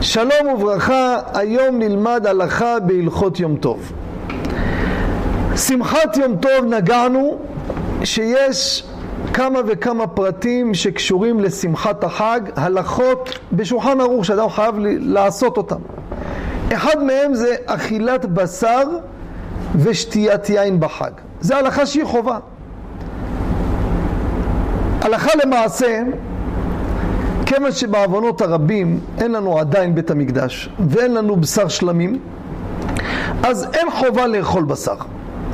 שלום וברכה, היום נלמד הלכה בהלכות יום טוב. שמחת יום טוב נגענו שיש כמה וכמה פרטים שקשורים לשמחת החג, הלכות בשולחן ערוך שאדם חייב לעשות אותם. אחד מהם זה אכילת בשר ושתיית יין בחג. זה הלכה שהיא חובה. הלכה למעשה, כיוון שבעוונות הרבים אין לנו עדיין בית המקדש ואין לנו בשר שלמים, אז אין חובה לאכול בשר.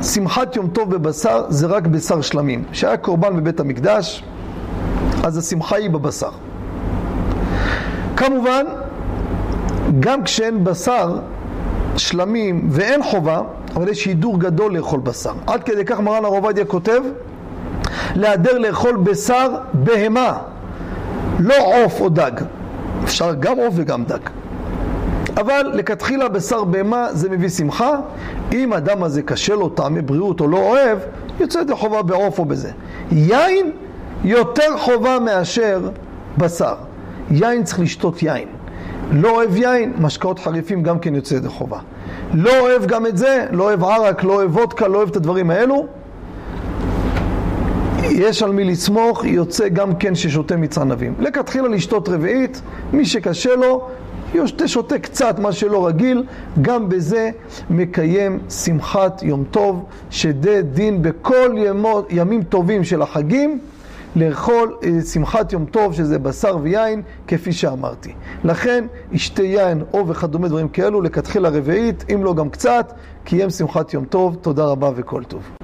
שמחת יום טוב בבשר זה רק בשר שלמים. שהיה קורבן בבית המקדש, אז השמחה היא בבשר. כמובן, גם כשאין בשר שלמים ואין חובה, אבל יש הידור גדול לאכול בשר. עד כדי כך מרן הרב עובדיה כותב, להדר לאכול בשר בהמה, לא עוף או דג. אפשר גם עוף וגם דג. אבל לכתחילה בשר בהמה זה מביא שמחה. אם אדם הזה קשה לו טעמי בריאות או לא אוהב, יוצא ידי חובה בעוף או בזה. יין יותר חובה מאשר בשר. יין צריך לשתות יין. לא אוהב יין, משקאות חריפים גם כן יוצא ידי חובה. לא אוהב גם את זה, לא אוהב ערק, לא אוהב וודקה, לא אוהב את הדברים האלו. יש על מי לסמוך, יוצא גם כן ששותה מיץ ענבים. לכתחילה לשתות רביעית, מי שקשה לו, שותה קצת מה שלא רגיל, גם בזה מקיים שמחת יום טוב, שדה דין בכל ימות, ימים טובים של החגים, לאכול שמחת יום טוב, שזה בשר ויין, כפי שאמרתי. לכן, ישתה יין או וכדומה דברים כאלו, לכתחילה רביעית, אם לא גם קצת, קיים שמחת יום טוב. תודה רבה וכל טוב.